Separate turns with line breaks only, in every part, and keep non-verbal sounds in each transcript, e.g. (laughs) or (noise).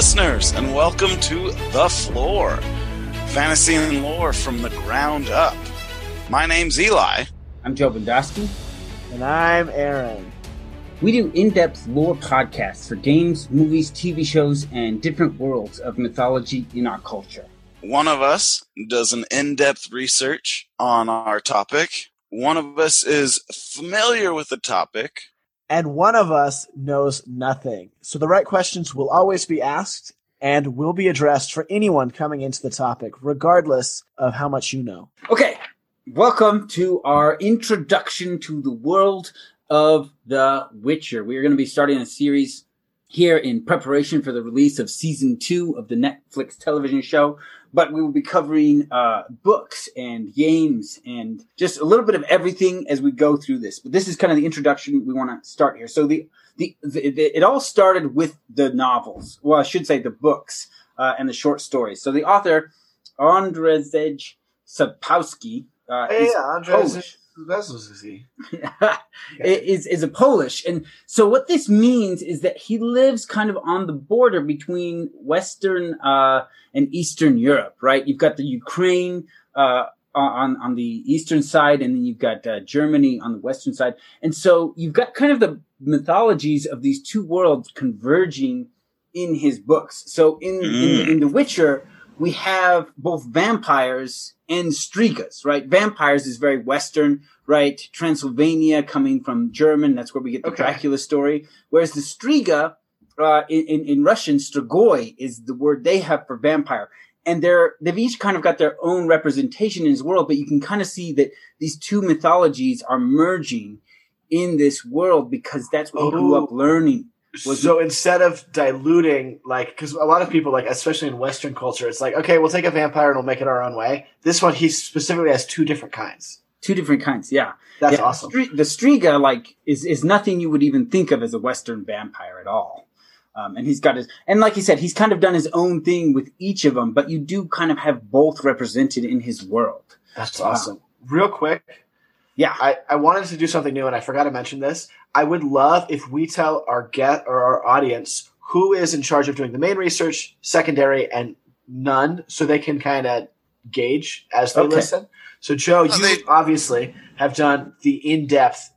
listeners, and welcome to The Flore Fantasy and Lore from the Ground Up. My name's Eli.
I'm Joe Bendowski.
And I'm Aaron.
We do in depth lore podcasts for games, movies, TV shows, and different worlds of mythology in our culture.
One of us does an in depth research on our topic, one of us is familiar with the topic,
and one of us knows nothing. So the right questions will always be asked and will be addressed for anyone coming into the topic, regardless of how much you know.
Okay, welcome to our introduction to the world of The Witcher. We are going to be starting a series here in preparation for the release of season two of the Netflix television show. But we will be covering uh, books and games and just a little bit of everything as we go through this. But this is kind of the introduction we want to start here. So the, the, the, the it all started with the novels. Well, I should say the books uh, and the short stories. So the author Andrzej Sapkowski uh,
hey, is Andrzej
he? (laughs) is he is a Polish, and so what this means is that he lives kind of on the border between Western uh, and Eastern Europe. Right? You've got the Ukraine uh, on on the eastern side, and then you've got uh, Germany on the western side, and so you've got kind of the mythologies of these two worlds converging in his books. So in mm. in, in The Witcher we have both vampires and strigas, right? Vampires is very Western, right? Transylvania coming from German. That's where we get the okay. Dracula story. Whereas the striga, uh, in, in, Russian, strigoi is the word they have for vampire. And they're, they've each kind of got their own representation in this world, but you can kind of see that these two mythologies are merging in this world because that's what oh. grew up learning
so instead of diluting like because a lot of people like especially in western culture it's like okay we'll take a vampire and we'll make it our own way. This one he specifically has two different kinds.
Two different kinds yeah.
That's
yeah,
awesome.
The striga like is is nothing you would even think of as a western vampire at all. Um, and he's got his and like he said he's kind of done his own thing with each of them but you do kind of have both represented in his world.
That's awesome. Real quick
yeah
I, I wanted to do something new and i forgot to mention this I would love if we tell our get or our audience who is in charge of doing the main research, secondary, and none, so they can kind of gauge as they okay. listen. So, Joe, you they- obviously have done the in-depth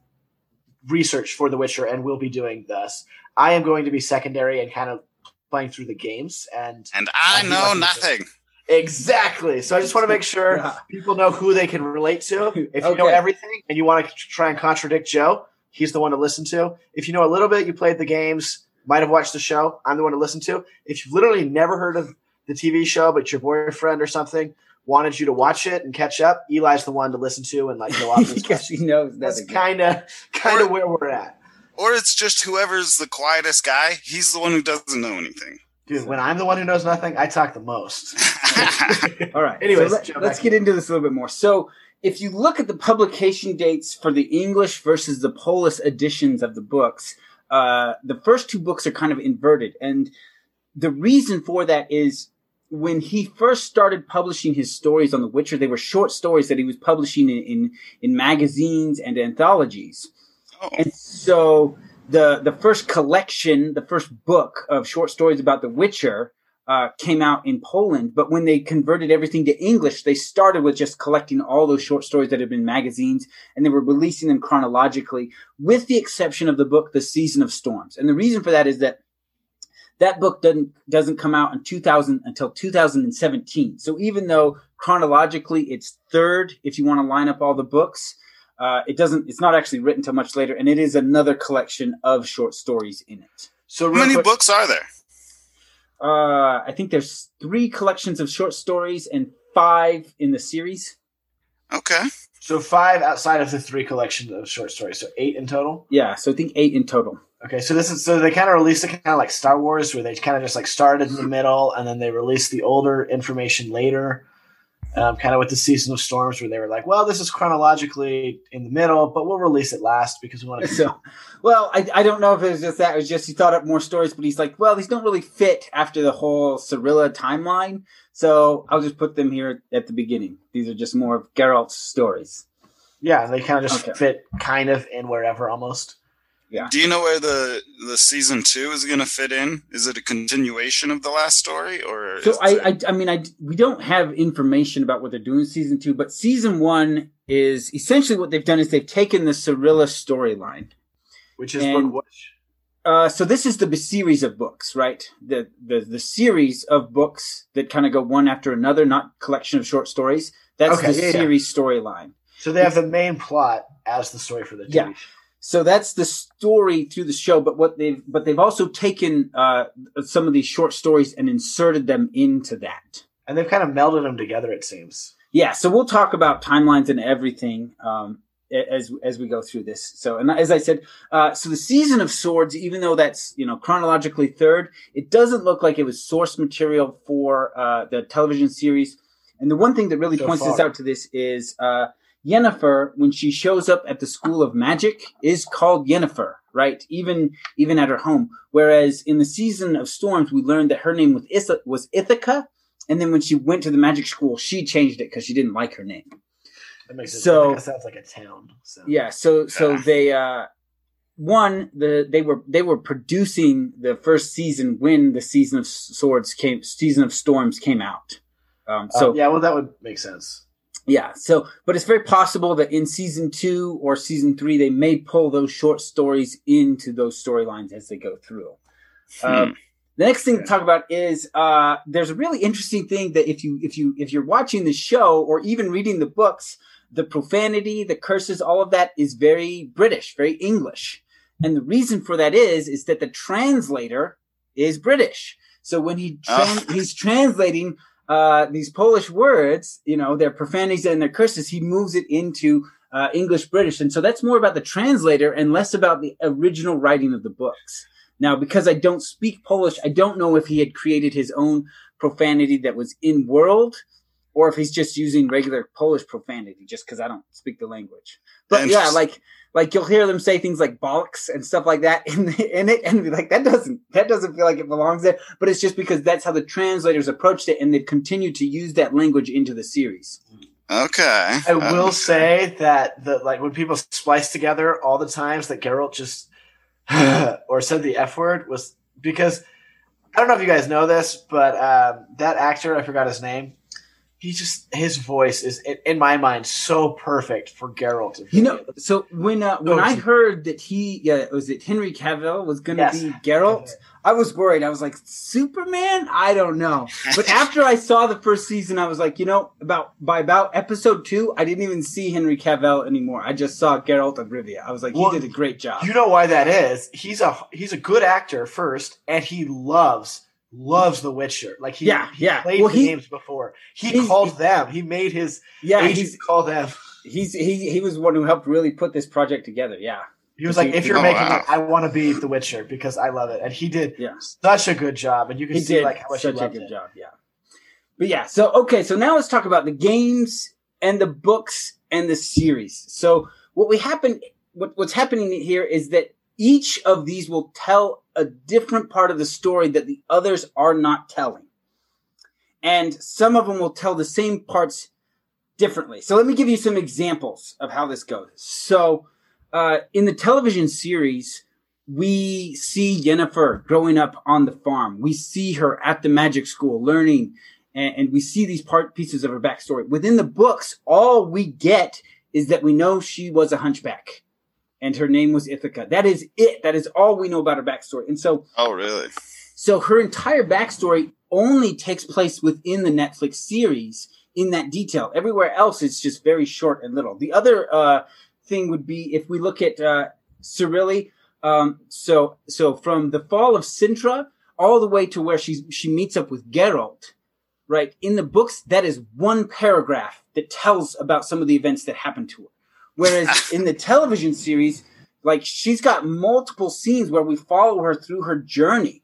research for The Witcher, and will be doing this. I am going to be secondary and kind of playing through the games, and
and I know nothing.
Exactly. So I just want to make sure yeah. people know who they can relate to. If you okay. know everything and you want to try and contradict Joe, He's the one to listen to. If you know a little bit, you played the games, might have watched the show. I'm the one to listen to. If you've literally never heard of the TV show, but your boyfriend or something wanted you to watch it and catch up, Eli's the one to listen to and like go off. (laughs)
because he knows
that's kind of kind of where we're at.
Or it's just whoever's the quietest guy. He's the one who doesn't know anything.
Dude, when I'm the one who knows nothing, I talk the most. (laughs)
All right. Anyways, so let, us get into this a little bit more. So if you look at the publication dates for the English versus the Polish editions of the books, uh, the first two books are kind of inverted. And the reason for that is when he first started publishing his stories on The Witcher, they were short stories that he was publishing in, in, in magazines and anthologies. Oh. And so the, the first collection, the first book of short stories about The Witcher, uh, came out in Poland, but when they converted everything to English, they started with just collecting all those short stories that had been magazines and they were releasing them chronologically, with the exception of the book, The Season of Storms. And the reason for that is that that book doesn't, doesn't come out in 2000 until 2017. So even though chronologically it's third, if you want to line up all the books, uh, it doesn't, it's not actually written till much later. And it is another collection of short stories in it.
So how many quick, books are there?
Uh, I think there's three collections of short stories and five in the series.
Okay.
So five outside of the three collections of short stories. So eight in total.
Yeah. So I think eight in total.
Okay. So this is so they kind of released it kind of like Star Wars, where they kind of just like started in the middle and then they released the older information later um, kind of with the season of storms where they were like, well, this is chronologically in the middle, but we'll release it last because we want to. (laughs)
So, well, I, I don't know if it was just that. It was just he thought up more stories, but he's like, well, these don't really fit after the whole Cirilla timeline. So I'll just put them here at the beginning. These are just more of Geralt's stories.
Yeah, they kind of just okay. fit kind of in wherever almost.
Yeah.
Do you know where the the season two is going to fit in? Is it a continuation of the last story, or
so I, I, I mean I we don't have information about what they're doing in season two, but season one is essentially what they've done is they've taken the Cirilla storyline,
which is and, book which.
Uh, so this is the series of books, right? The the the series of books that kind of go one after another, not collection of short stories. That's okay, the yeah, series yeah. storyline.
So they have the main plot as the story for the TV
yeah. So that's the story through the show. But what they've but they've also taken uh, some of these short stories and inserted them into that.
And they've kind of melded them together. It seems.
Yeah. So we'll talk about timelines and everything. Um, as as we go through this. So, and as I said, uh, so the season of swords, even though that's you know chronologically third, it doesn't look like it was source material for uh, the television series. And the one thing that really so points far. this out to this is uh, Yennefer, when she shows up at the School of Magic, is called Yennefer, right? Even even at her home. Whereas in the Season of Storms, we learned that her name was, Issa, was Ithaca, and then when she went to the magic school, she changed it because she didn't like her name.
That makes sense. So sounds like a town. So.
Yeah. So so they uh, one the they were they were producing the first season when the Season of Swords came, Season of Storms came out. Um, so
uh, yeah, well, that would make sense
yeah so but it's very possible that in season two or season three they may pull those short stories into those storylines as they go through hmm. um, the next thing to talk about is uh, there's a really interesting thing that if you if you if you're watching the show or even reading the books the profanity the curses all of that is very british very english and the reason for that is is that the translator is british so when he oh. he's translating uh, these Polish words, you know, their profanities and their curses, he moves it into uh, English British. And so that's more about the translator and less about the original writing of the books. Now, because I don't speak Polish, I don't know if he had created his own profanity that was in world or if he's just using regular Polish profanity just because I don't speak the language. But yeah, like like you'll hear them say things like bollocks and stuff like that in the, in it, and be like, that doesn't that doesn't feel like it belongs there. But it's just because that's how the translators approached it, and they've continued to use that language into the series.
Okay.
I will say that the like when people splice together all the times that Geralt just (sighs) or said the F word was because I don't know if you guys know this, but um, that actor I forgot his name he just his voice is in my mind so perfect for Geralt.
You know, so when uh, when oh, I heard that he yeah was it Henry Cavill was going to yes. be Geralt, I was worried. I was like Superman. I don't know, (laughs) but after I saw the first season, I was like, you know, about by about episode two, I didn't even see Henry Cavill anymore. I just saw Geralt of Rivia. I was like, well, he did a great job.
You know why that is? He's a he's a good actor first, and he loves loves The Witcher. Like he,
yeah,
he played well, the he, games before. He called them. He made his yeah. He's called them.
He's he he was one who helped really put this project together. Yeah.
He was like, he, if you're oh, making wow. it, I want to be The Witcher because I love it, and he did yeah. such a good job, and you can he see like how much such he loved a good
it. job. Yeah. But yeah, so okay, so now let's talk about the games and the books and the series. So what we happen, what, what's happening here is that each of these will tell a different part of the story that the others are not telling. And some of them will tell the same parts differently. So let me give you some examples of how this goes. So, uh, in the television series, we see Yennefer growing up on the farm. We see her at the magic school learning, and, and we see these part pieces of her backstory. Within the books, all we get is that we know she was a hunchback and her name was Ithaca. That is it. That is all we know about her backstory. And so,
oh, really?
So her entire backstory only takes place within the Netflix series in that detail. Everywhere else, it's just very short and little. The other uh, thing would be if we look at uh. Um, so, so from the fall of Cintra all the way to where she she meets up with Geralt, right? In the books, that is one paragraph that tells about some of the events that happened to her. Whereas (laughs) in the television series, like she's got multiple scenes where we follow her through her journey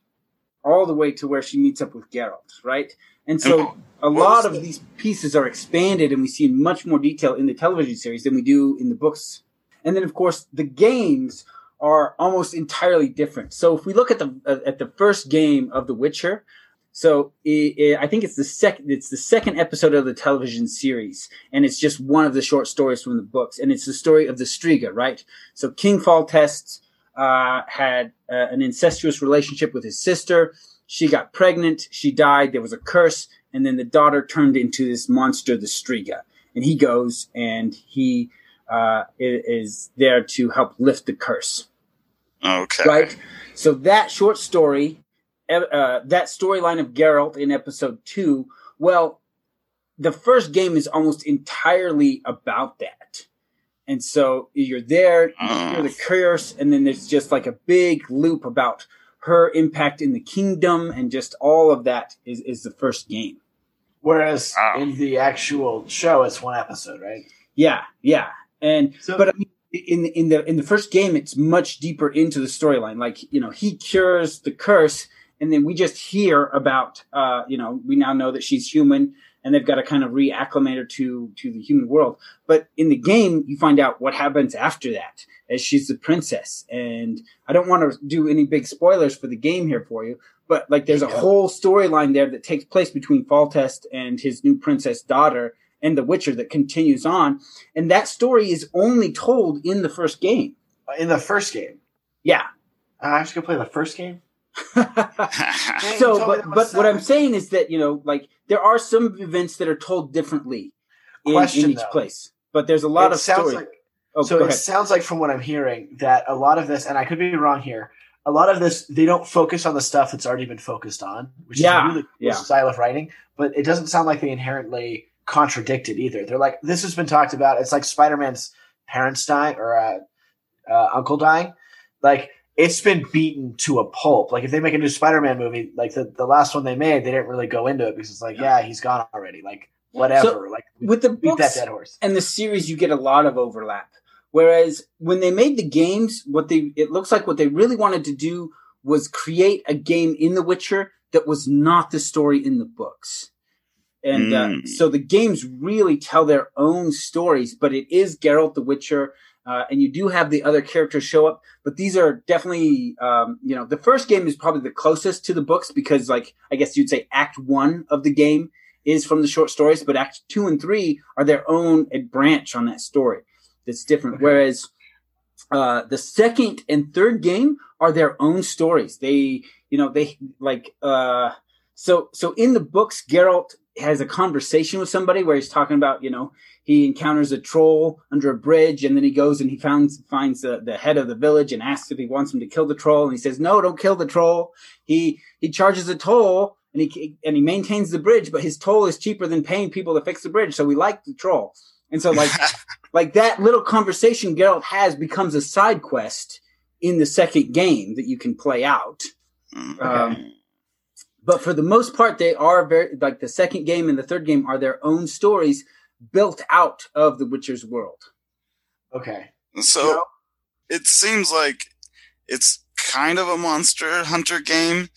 all the way to where she meets up with Geralt, right? And so a lot of these pieces are expanded and we see in much more detail in the television series than we do in the books. And then of course the games are almost entirely different. So if we look at the uh, at the first game of The Witcher, so it, it, I think it's the second it's the second episode of the television series, and it's just one of the short stories from the books, and it's the story of the Striga, right? So King Foltest uh, had uh, an incestuous relationship with his sister. She got pregnant. She died. There was a curse, and then the daughter turned into this monster, the Striga. And he goes and he uh, is there to help lift the curse.
Okay.
Right. So that short story, uh, that storyline of Geralt in episode two, well, the first game is almost entirely about that. And so you're there, you hear the curse, and then there's just like a big loop about her impact in the kingdom, and just all of that is, is the first game.
Whereas in the actual show, it's one episode, right?
Yeah, yeah. And so, but I mean, in in the in the first game, it's much deeper into the storyline. Like you know, he cures the curse, and then we just hear about uh, you know, we now know that she's human, and they've got to kind of reacclimate her to to the human world. But in the game, you find out what happens after that, as she's the princess. And I don't want to do any big spoilers for the game here for you, but like there's a whole storyline there that takes place between Foltest and his new princess daughter and The Witcher that continues on. And that story is only told in the first game.
In the first game?
Yeah.
Uh, I going to play the first game. (laughs)
so, but but what I'm saying is that you know, like there are some events that are told differently in, Question, in each though. place, but there's a lot it of story.
Like, oh, so it sounds like from what I'm hearing that a lot of this, and I could be wrong here, a lot of this they don't focus on the stuff that's already been focused on, which yeah, is a really cool yeah. style of writing. But it doesn't sound like they inherently contradict it either. They're like, this has been talked about. It's like Spider Man's parents dying or uh, uh, uncle dying. Like it's been beaten to a pulp. Like if they make a new Spider Man movie, like the, the last one they made, they didn't really go into it because it's like, yeah, he's gone already. Like whatever. So like
with the books that dead horse. and the series, you get a lot of overlap. Whereas when they made the games, what they it looks like what they really wanted to do was create a game in The Witcher that was not the story in the books. And mm. uh, so the games really tell their own stories, but it is Geralt the Witcher. Uh, and you do have the other characters show up, but these are definitely, um, you know, the first game is probably the closest to the books because, like, I guess you'd say Act One of the game is from the short stories, but Act Two and Three are their own a branch on that story that's different. Okay. Whereas uh, the second and third game are their own stories. They, you know, they like uh, so so in the books, Geralt has a conversation with somebody where he's talking about, you know, he encounters a troll under a bridge and then he goes and he finds finds the, the head of the village and asks if he wants him to kill the troll and he says no don't kill the troll. He he charges a toll and he and he maintains the bridge but his toll is cheaper than paying people to fix the bridge so we like the troll. And so like (laughs) like that little conversation Geralt has becomes a side quest in the second game that you can play out. Mm, okay. um, but for the most part, they are very like the second game and the third game are their own stories built out of the Witcher's world.
Okay.
So you know? it seems like it's kind of a monster hunter game,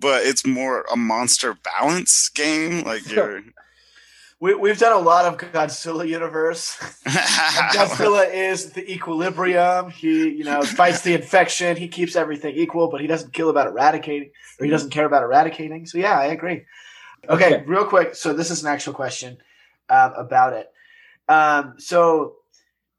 but it's more a monster balance game. Like (laughs) you're
we, we've done a lot of Godzilla universe. (laughs) Godzilla is the equilibrium. He, you know, fights the infection. He keeps everything equal, but he doesn't kill about eradicating, or he doesn't care about eradicating. So yeah, I agree. Okay, okay. real quick. So this is an actual question um, about it. Um, so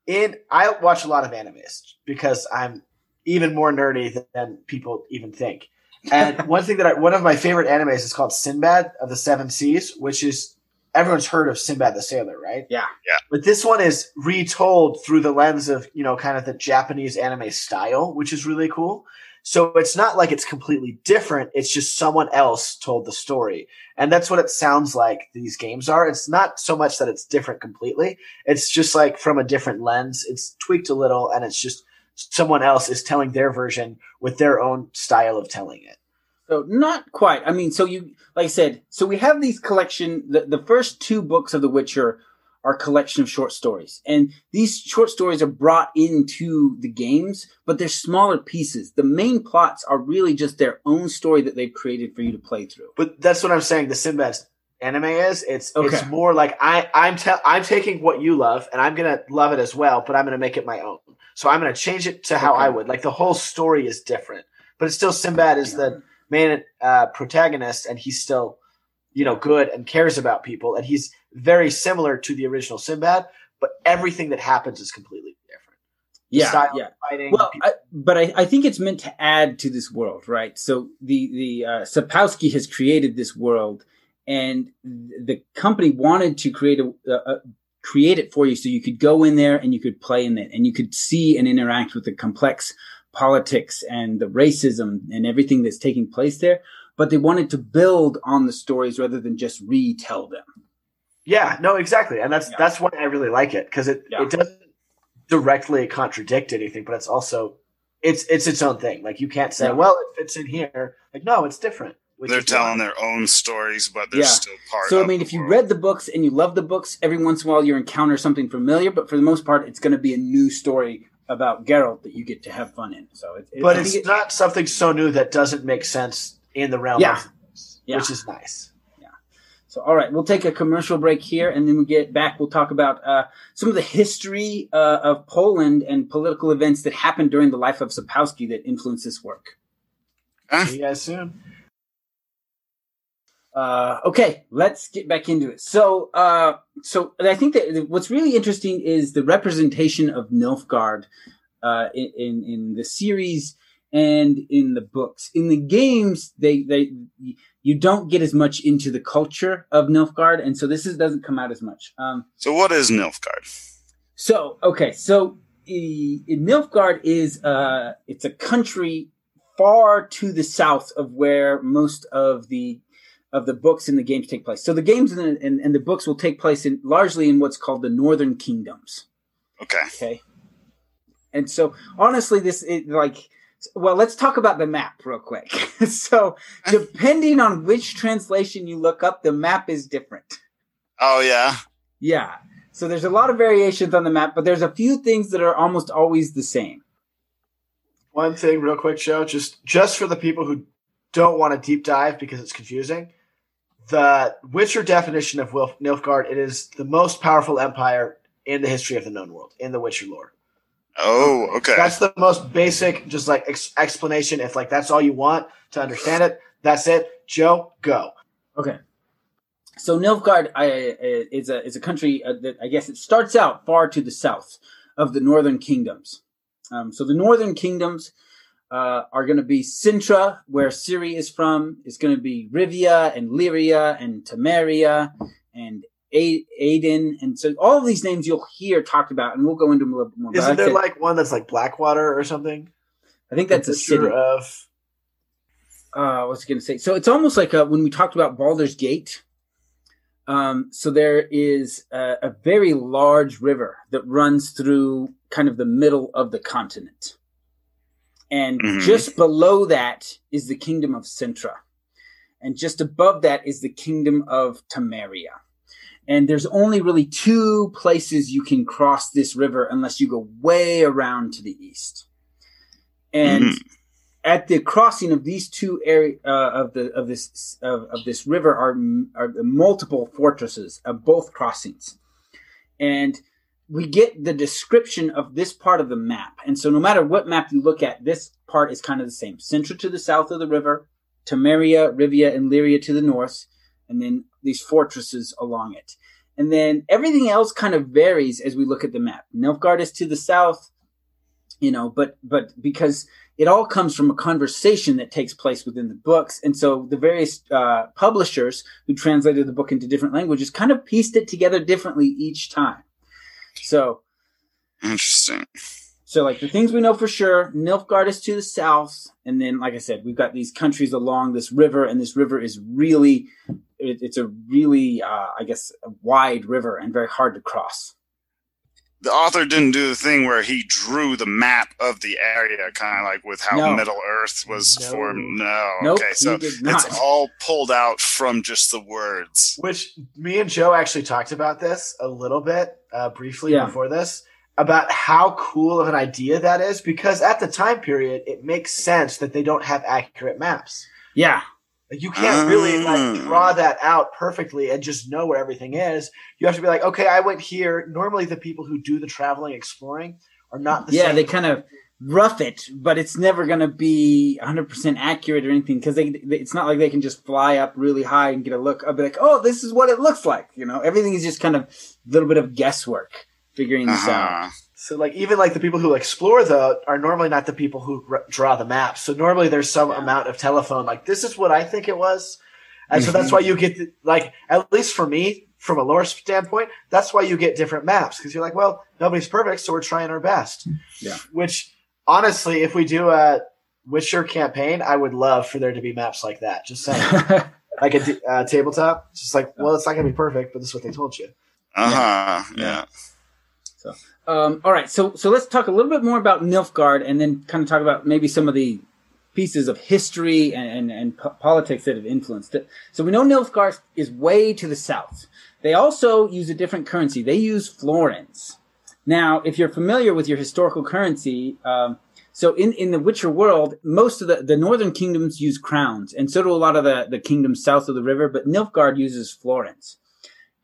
in I watch a lot of animes because I'm even more nerdy than people even think. And (laughs) one thing that I, one of my favorite animes is called Sinbad of the Seven Seas, which is everyone's heard of Sinbad the Sailor, right?
Yeah.
Yeah.
But this one is retold through the lens of, you know, kind of the Japanese anime style, which is really cool. So it's not like it's completely different. It's just someone else told the story. And that's what it sounds like these games are. It's not so much that it's different completely. It's just like from a different lens. It's tweaked a little and it's just someone else is telling their version with their own style of telling it.
So not quite. I mean, so you like I said, so we have these collection. The, the first two books of The Witcher are a collection of short stories, and these short stories are brought into the games, but they're smaller pieces. The main plots are really just their own story that they've created for you to play through.
But that's what I'm saying. The Sinbad anime is it's okay. it's more like I I'm te- I'm taking what you love and I'm gonna love it as well, but I'm gonna make it my own. So I'm gonna change it to how okay. I would. Like the whole story is different, but it's still Sinbad is yeah. the main uh, protagonist, and he's still, you know, good and cares about people, and he's very similar to the original Sinbad, but everything that happens is completely different.
yeah, yeah. Fighting. Well, I, but I, I think it's meant to add to this world, right? So the the uh, Sapkowski has created this world, and the company wanted to create a, a, create it for you so you could go in there and you could play in it and you could see and interact with the complex politics and the racism and everything that's taking place there. But they wanted to build on the stories rather than just retell them.
Yeah, no, exactly, and that's yeah. that's why I really like it because it yeah. it doesn't directly contradict anything, but it's also it's it's its own thing. Like you can't say, yeah. well, it fits in here. Like no, it's different.
They're telling their own stories, but they're yeah. still part.
So I mean, if you read the books and you love the books, every once in a while you encounter something familiar, but for the most part, it's going to be a new story about Geralt that you get to have fun in. So, it,
it, but it's it, not something so new that doesn't make sense in the realm, yeah. of yeah. which is nice.
Yeah. So, all right, we'll take a commercial break here, and then we get back. We'll talk about uh, some of the history uh, of Poland and political events that happened during the life of Sapkowski that influenced this work.
See you guys soon.
Uh, okay, let's get back into it. So, uh, so I think that what's really interesting is the representation of Nilfgaard uh, in, in, in the series and in the books. In the games, they they you don't get as much into the culture of Nilfgaard, and so this is, doesn't come out as much. Um,
so, what is Nilfgaard?
So, okay, so Nilfgaard is uh, it's a country far to the south of where most of the of the books and the games take place. So the games and the, and, and the books will take place in largely in what's called the Northern Kingdoms.
Okay.
Okay. And so honestly, this is like, well, let's talk about the map real quick. (laughs) so (laughs) depending on which translation you look up, the map is different.
Oh yeah.
Yeah. So there's a lot of variations on the map, but there's a few things that are almost always the same.
One thing, real quick, Joe, just just for the people who don't want to deep dive because it's confusing the Witcher definition of Wilf- Nilfgaard, it is the most powerful empire in the history of the known world in the Witcher lore.
Oh, okay.
That's the most basic, just like ex- explanation. If like that's all you want to understand it, that's it. Joe, go.
Okay. So Nilfgaard I, is a is a country uh, that I guess it starts out far to the south of the northern kingdoms. Um, so the northern kingdoms uh, are going to be Cintra, where Ciri is from. It's going to be Rivia and Lyria and Temeria and Aden. And so all of these names you'll hear talked about, and we'll go into them a little bit more.
Isn't there like one that's like Blackwater or something?
I think that's a city.
Of...
Uh, what's it going to say? So it's almost like a, uh, when we talked about Baldur's Gate. Um, so there is a, a very large river that runs through kind of the middle of the continent. And mm-hmm. just below that is the kingdom of Cintra. And just above that is the kingdom of Temeria. And there's only really two places you can cross this river unless you go way around to the east. And mm-hmm. at the crossing of these two area uh, of the of this of, of this river are are multiple fortresses of both crossings. And we get the description of this part of the map. And so no matter what map you look at, this part is kind of the same. Cintra to the south of the river, Temeria, Rivia, and Lyria to the north, and then these fortresses along it. And then everything else kind of varies as we look at the map. Nilfgaard is to the south, you know, but but because it all comes from a conversation that takes place within the books, and so the various uh, publishers who translated the book into different languages kind of pieced it together differently each time. So
interesting.
So like the things we know for sure, Nilfgaard is to the south, and then like I said, we've got these countries along this river, and this river is really, it, it's a really, uh, I guess, a wide river and very hard to cross.
The author didn't do the thing where he drew the map of the area, kind of like with how no. Middle Earth was no. formed. No,
nope,
okay, so it's all pulled out from just the words.
Which me and Joe actually talked about this a little bit uh, briefly yeah. before this about how cool of an idea that is because at the time period it makes sense that they don't have accurate maps.
Yeah.
Like you can't really like draw that out perfectly and just know where everything is. You have to be like, okay, I went here. Normally the people who do the traveling exploring are not the
yeah, they kind of rough it, but it's never going to be 100% accurate or anything because they, they, it's not like they can just fly up really high and get a look. I'll be like, oh, this is what it looks like. You know, everything is just kind of a little bit of guesswork figuring this uh-huh. out.
So like even like the people who explore the are normally not the people who r- draw the maps. So normally there's some yeah. amount of telephone like this is what I think it was, and so that's why you get the, like at least for me from a lore standpoint, that's why you get different maps because you're like, well, nobody's perfect, so we're trying our best.
Yeah.
Which honestly, if we do a Witcher campaign, I would love for there to be maps like that. Just saying, (laughs) like a uh, tabletop. Just like, well, it's not gonna be perfect, but this is what they told you.
Uh huh. Yeah. yeah.
So um, all right, so so let's talk a little bit more about Nilfgaard, and then kind of talk about maybe some of the pieces of history and, and, and po- politics that have influenced it. So we know Nilfgaard is way to the south. They also use a different currency. They use florins. Now, if you're familiar with your historical currency, um, so in, in the Witcher world, most of the, the northern kingdoms use crowns, and so do a lot of the, the kingdoms south of the river, but Nilfgaard uses florins.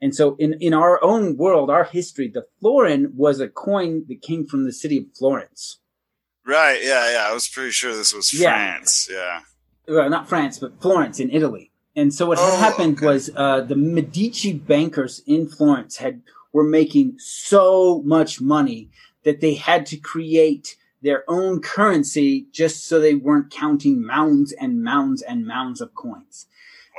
And so in, in our own world, our history, the florin was a coin that came from the city of Florence.
Right. Yeah. Yeah. I was pretty sure this was France. Yeah. yeah.
Well, not France, but Florence in Italy. And so what oh, had happened okay. was uh, the Medici bankers in Florence had were making so much money that they had to create their own currency just so they weren't counting mounds and mounds and mounds of coins.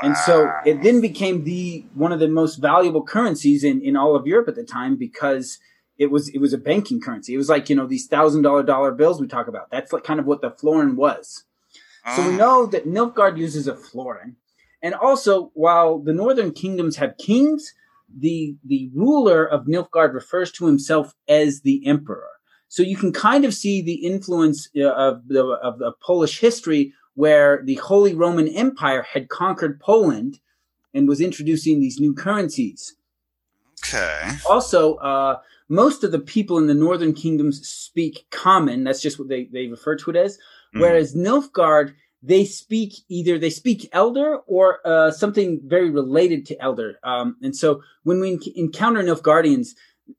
And so it then became the one of the most valuable currencies in, in all of Europe at the time because it was it was a banking currency. It was like you know these thousand dollar dollar bills we talk about. That's like kind of what the florin was. So we ah. know that Nilfgaard uses a florin, and also while the northern kingdoms have kings, the the ruler of Nilfgaard refers to himself as the emperor. So you can kind of see the influence uh, of the of the Polish history where the Holy Roman Empire had conquered Poland and was introducing these new currencies.
Okay.
Also, uh, most of the people in the northern kingdoms speak common. That's just what they, they refer to it as. Mm. Whereas Nilfgaard, they speak either they speak Elder or uh, something very related to Elder. Um, and so when we encounter Nilfgaardians,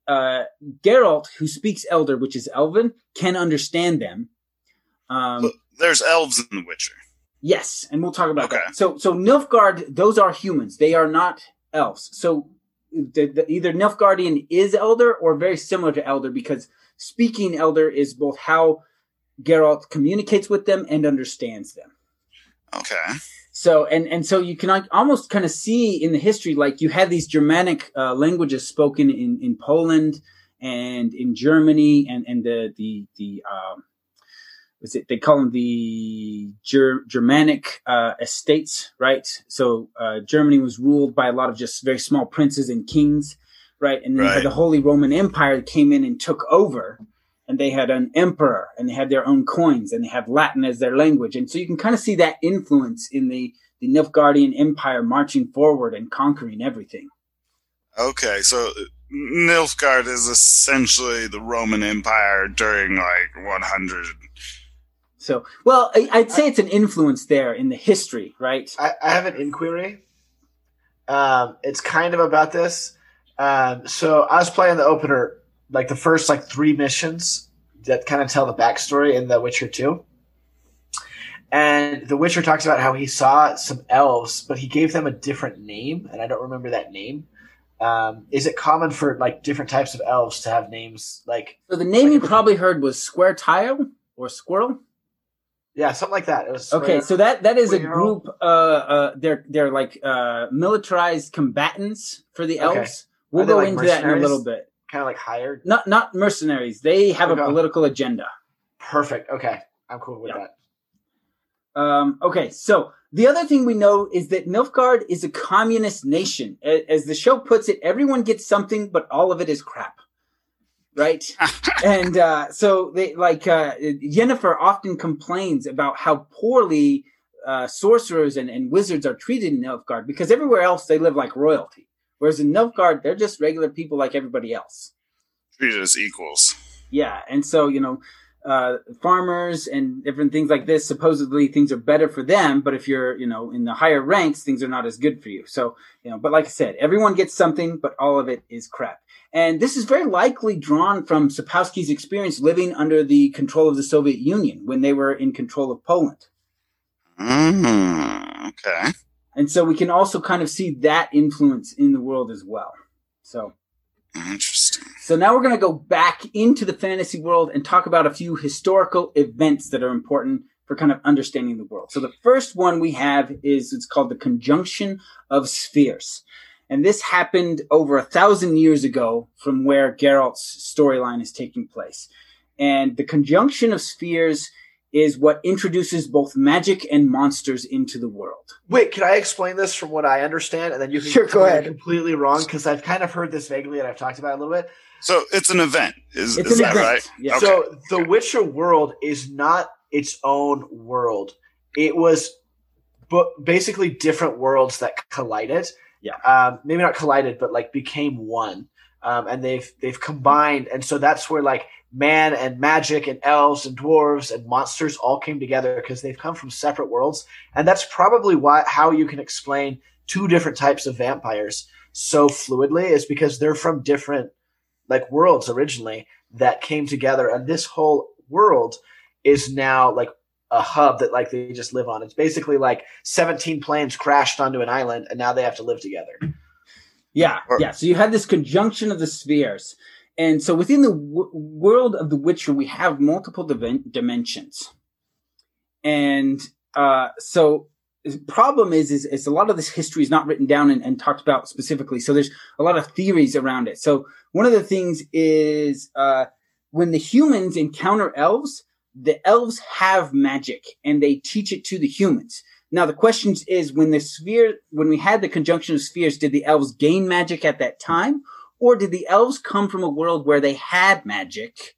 uh, Geralt, who speaks Elder, which is Elven, can understand them.
Um, there's elves in The Witcher.
Yes, and we'll talk about okay. that. So, so Nilfgaard, those are humans. They are not elves. So, the, the, either Nilfgaardian is Elder or very similar to Elder because speaking Elder is both how Geralt communicates with them and understands them.
Okay.
So and and so you can almost kind of see in the history like you had these Germanic uh, languages spoken in in Poland and in Germany and and the the the um, was it they call them the Ger- Germanic uh, estates, right? So uh, Germany was ruled by a lot of just very small princes and kings, right? And then right. the Holy Roman Empire came in and took over, and they had an emperor, and they had their own coins, and they have Latin as their language, and so you can kind of see that influence in the the Nilfgaardian Empire marching forward and conquering everything.
Okay, so Nilfgaard is essentially the Roman Empire during like 100
so, well, I, would say it's an influence there in the history, right?
I, I have an inquiry. Um, it's kind of about this. Um, so I was playing the opener, like the first like three missions that kind of tell the backstory in The Witcher Two. And The Witcher talks about how he saw some elves, but he gave them a different name, and I don't remember that name. Um, is it common for like different types of elves to have names like?
So the name like, you probably heard was Scoia'tael or Squirrel.
Yeah, something like that.
okay, so that that is a group. Uh, uh, they're they're like uh militarized combatants for the elves. Okay. We'll go like into that in a little bit.
Kind of like hired.
Not not mercenaries. They have a political agenda.
Perfect. Okay, I'm cool with that.
Um, okay, so the other thing we know is that Nilfgaard is a communist nation. As the show puts it, everyone gets something, but all of it is crap right? (laughs) and uh, so they like uh, Yennefer often complains about how poorly uh, sorcerers and, and wizards are treated in Nilfgaard because everywhere else they live like royalty, whereas in Nilfgaard they're just regular people like everybody else,
treated as equals.
Yeah, and so you know. Uh, farmers and different things like this. Supposedly, things are better for them, but if you're, you know, in the higher ranks, things are not as good for you. So, you know, but like I said, everyone gets something, but all of it is crap. And this is very likely drawn from Sapkowski's experience living under the control of the Soviet Union when they were in control of Poland.
Mm, okay.
And so we can also kind of see that influence in the world as well. So
Interesting.
So now we're going to go back into the fantasy world and talk about a few historical events that are important for kind of understanding the world. So the first one we have is it's called the conjunction of spheres. And this happened over a thousand years ago from where Geralt's storyline is taking place. And the conjunction of spheres is what introduces both magic and monsters into the world.
Wait, can I explain this from what I understand, and then you can
sure go ahead.
Completely wrong because I've kind of heard this vaguely, and I've talked about it a little bit.
So it's an event. Is, is that event. right?
Yeah. Okay. So the Witcher world is not its own world. It was basically different worlds that collided.
Yeah.
Um, maybe not collided, but like became one. Um, and they've they've combined, and so that's where like man and magic and elves and dwarves and monsters all came together because they've come from separate worlds, and that's probably why how you can explain two different types of vampires so fluidly is because they're from different like worlds originally that came together, and this whole world is now like a hub that like they just live on. It's basically like 17 planes crashed onto an island and now they have to live together.
Yeah, yeah. So you had this conjunction of the spheres. And so within the w- world of The Witcher, we have multiple dimensions. And uh, so the problem is, is, is, a lot of this history is not written down and, and, talked about specifically. So there's a lot of theories around it. So one of the things is uh, when the humans encounter elves, the elves have magic and they teach it to the humans. Now the question is when the sphere, when we had the conjunction of spheres, did the elves gain magic at that time? Or did the elves come from a world where they had magic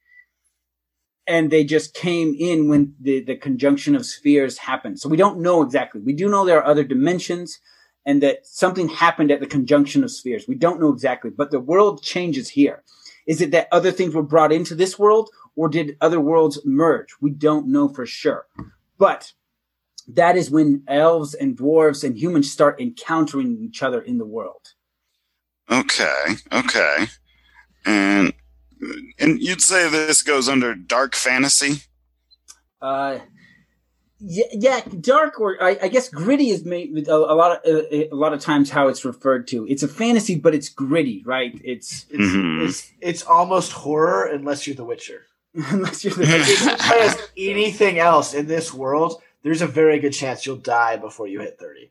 and they just came in when the, the conjunction of spheres happened? So we don't know exactly. We do know there are other dimensions and that something happened at the conjunction of spheres. We don't know exactly, but the world changes here. Is it that other things were brought into this world or did other worlds merge? We don't know for sure. But that is when elves and dwarves and humans start encountering each other in the world.
Okay, okay. And and you'd say this goes under dark fantasy?
Uh yeah, yeah, dark or I, I guess gritty is made a, a lot of uh, a lot of times how it's referred to. It's a fantasy, but it's gritty, right? It's
it's, mm-hmm. it's, it's almost horror unless you're The Witcher. (laughs) Unless you're the Witcher, anything else in this world, there's a very good chance you'll die before you hit 30.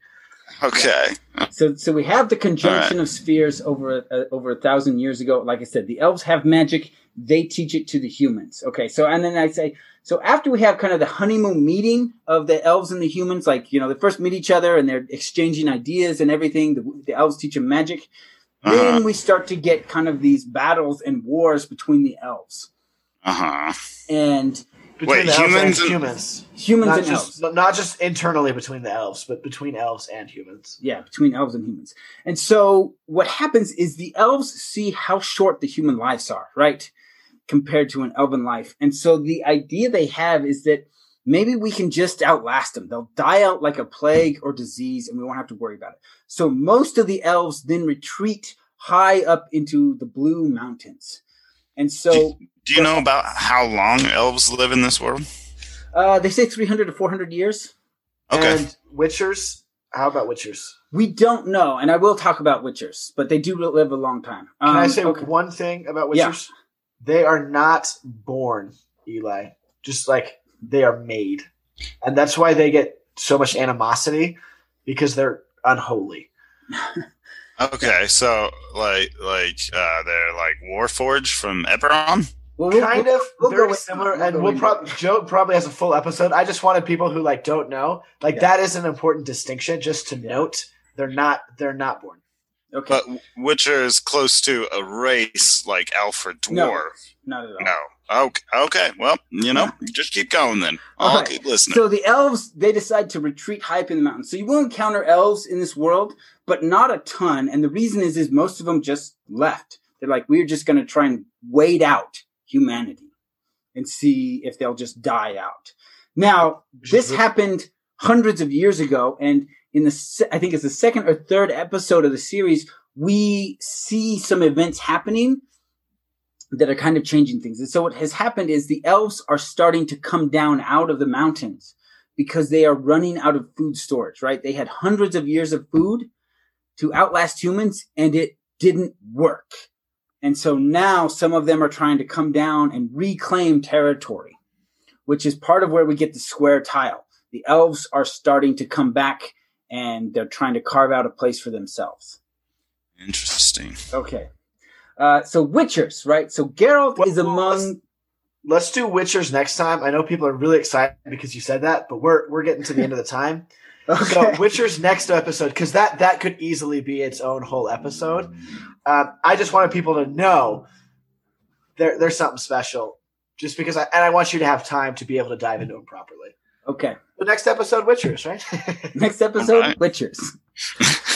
Okay.
So, so we have the conjunction right. of spheres over uh, over a thousand years ago. Like I said, the elves have magic; they teach it to the humans. Okay. So, and then I say, so after we have kind of the honeymoon meeting of the elves and the humans, like you know, they first meet each other and they're exchanging ideas and everything. The, the elves teach them magic. Uh-huh. Then we start to get kind of these battles and wars between the elves.
Uh huh.
And
between Wait, humans and
humans,
humans
not
and
just,
elves,
not just internally between the elves, but between elves and humans.
Yeah, between elves and humans. And so what happens is the elves see how short the human lives are, right, compared to an elven life. And so the idea they have is that maybe we can just outlast them. They'll die out like a plague or disease, and we won't have to worry about it. So most of the elves then retreat high up into the blue mountains. And so
do you know about how long elves live in this world?
Uh, they say 300 to 400 years.
Okay.
And witchers? How about witchers?
We don't know, and I will talk about witchers, but they do live a long time.
Um, Can I um, say okay. one thing about witchers? Yeah. They are not born, Eli. Just like they are made. And that's why they get so much animosity because they're unholy.
okay, so like like uh they're like Warforged from Eberron?
Well, we'll, kind we'll, of we'll very similar, and we'll probably Joe probably has a full episode. I just wanted people who like don't know, like yeah. that is an important distinction. Just to yeah. note, they're not they're not born.
Okay, but Witcher is close to a race like Alfred Dwarf.
No, not at all.
No. Okay. Okay. Well, you know, just keep going then. I'll right. keep listening.
So the elves they decide to retreat high up in the mountains. So you will encounter elves in this world, but not a ton. And the reason is, is most of them just left. They're like, we're just going to try and wait out humanity and see if they'll just die out. Now, this happened hundreds of years ago, and in the I think it's the second or third episode of the series, we see some events happening that are kind of changing things. And so what has happened is the elves are starting to come down out of the mountains because they are running out of food storage, right? They had hundreds of years of food to outlast humans and it didn't work. And so now some of them are trying to come down and reclaim territory, which is part of where we get the Scoia'tael. The elves are starting to come back and they're trying to carve out a place for themselves.
Interesting.
Okay. Uh, so Witchers, right? So Geralt well, is among.
Let's, let's, do Witchers next time. I know people are really excited because you said that, but we're we're getting to the end of the time. (laughs) Okay. So Witcher's next episode, because that that could easily be its own whole episode. Um, I just wanted people to know there, there's something special, just because I and I want you to have time to be able to dive into them properly.
Okay.
The next episode, Witchers, right? (laughs)
next episode, right. Witchers. (laughs)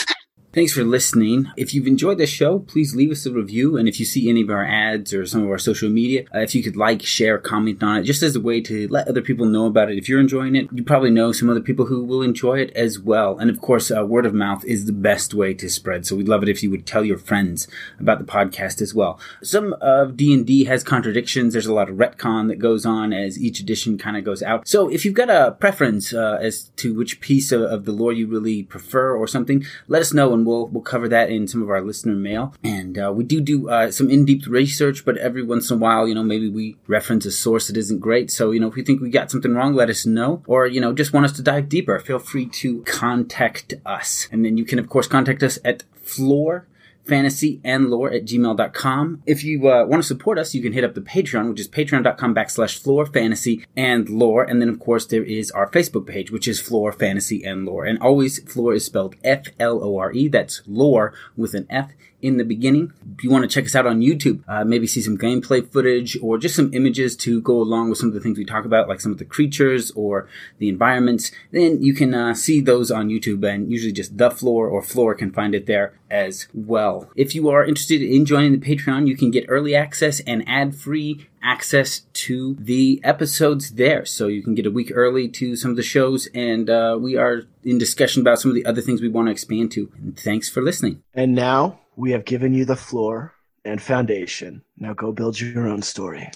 Thanks for listening. If you've enjoyed this show, please leave us a review. And if you see any of our ads or some of our social media, uh, if you could like, share, comment on it, just as a way to let other people know about it. If you're enjoying it, you probably know some other people who will enjoy it as well. And of course, uh, word of mouth is the best way to spread. So we'd love it if you would tell your friends about the podcast as well. Some of D&D has contradictions. There's a lot of retcon that goes on as each edition kind of goes out. So if you've got a preference uh, as to which piece of, of the lore you really prefer or something, let us know and we'll we'll cover that in some of our listener mail. And uh, we do do uh, some in depth research, but every once in a while, you know, maybe we reference a source that isn't great. So you know, if you think we got something wrong, let us know, or you know, just want us to dive deeper. Feel free to contact us, and then you can of course contact us at Flore fantasy and lore at gmail.com. If you uh, want to support us, you can hit up the Patreon, which is patreon.com backslash Flore fantasy and lore. And then, of course, there is our Facebook page, which is Flore fantasy and lore. And always Flore is spelled F L O R E. That's lore with an F in the beginning. If you want to check us out on YouTube, uh, maybe see some gameplay footage or just some images to go along with some of the things we talk about, like some of the creatures or the environments, then you can uh, see those on YouTube and usually just the Flore or Flore can find it there as well. If you are interested in joining the Patreon, you can get early access and ad free access to the episodes there. So you can get a week early to some of the shows, and uh, we are in discussion about some of the other things we want to expand to. And thanks for listening.
And now we have given you the floor and foundation. Now go build your own story.